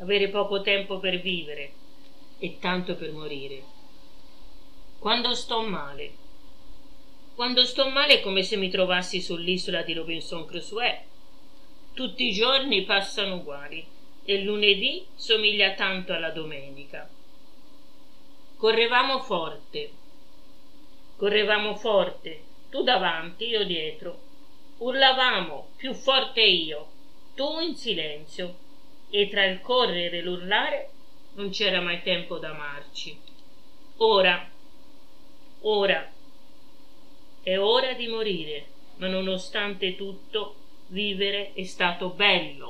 avere poco tempo per vivere e tanto per morire. Quando sto male. Quando sto male è come se mi trovassi sull'isola di Robinson Crusoe. Tutti i giorni passano uguali e il lunedì somiglia tanto alla domenica. Correvamo forte. Correvamo forte, tu davanti, io dietro. Urlavamo, più forte io, tu in silenzio e tra il correre e l'urlare non c'era mai tempo d'amarci. Ora, ora, è ora di morire, ma nonostante tutto vivere è stato bello.